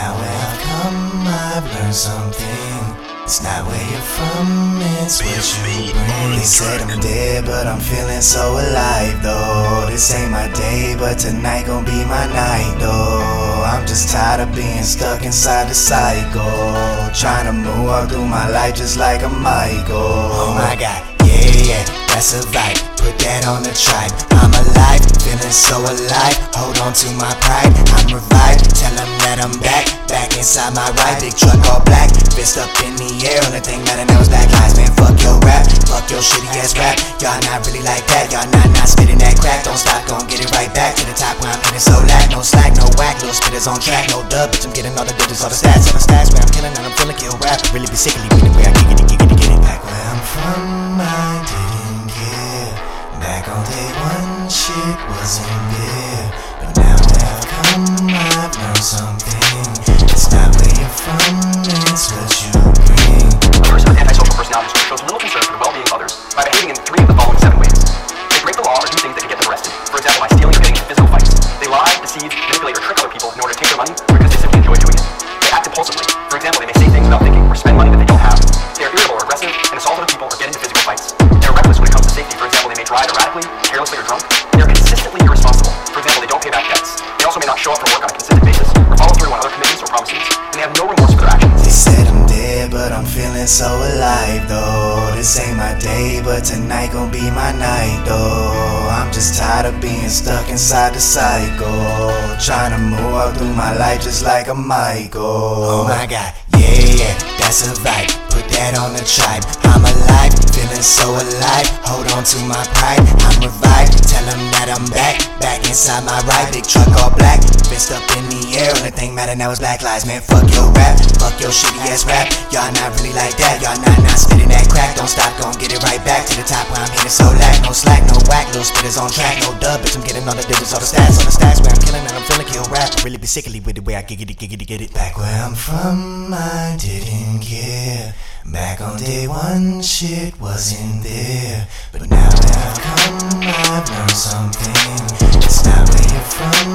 Now where I've come, I've learned something. It's not where you're from, it's what you bring. They said I'm dead, but I'm feeling so alive though. This ain't my day, but tonight gon' be my night though. I'm just tired of being stuck inside the cycle. Trying to move on through my life just like a Michael. Oh my god, yeah, yeah, that's a vibe. Put that on the track. I'm alive, feeling so alive. Hold on to my pride inside my ride. Big truck all black, fist up in the air. Only thing that I know is black lives, man. Fuck your rap, fuck your shitty ass rap. Y'all not really like that. Y'all not not spitting that crack. Don't stop, gon' get it right back to the top where I'm hitting so lack. No slack, no whack. Little spitters on track, no dub. Bitch, I'm getting all the digits, all the stats, all the stats. Where I'm killing and I'm feeling kill rap. Really be sickly with the way I spend money that they don't have. They are irritable or aggressive and assault other people or get into physical fights. They are reckless when it comes to safety. For example, they may drive erratically, carelessly, or drunk. They are consistently irresponsible. For example, they don't pay back debts. They also may not show up for work on a consistent basis or follow through on other commitments or promises. And they have no remorse for their actions. They said I'm dead, but I'm feeling so alive though. This ain't my day, but tonight gon' be my night though. I'm just tired of being stuck inside the cycle. Trying to move out through my life just like a Michael. Oh my god, yeah, yeah, that's a vibe. Put that on the tribe. I'm alive, feeling so alive. Hold on to my pride. I'm revived. Tell them that I'm back, back inside my ride. Big truck all black, fist up in the air. Only thing matter now is black lives, man. Fuck your rap, fuck your shitty ass rap. Y'all not really like that. Y'all not Little spitters on track, no dub. Bitch, I'm getting all the digits, all the stats, all the stats. Where I'm killing and I'm feeling kill rap. Really be sickly with the way I giggity, giggity, get it. Back where I'm from, I didn't care. Back on day one, shit wasn't there. But now that I've come, I've learned something. It's not where you're from,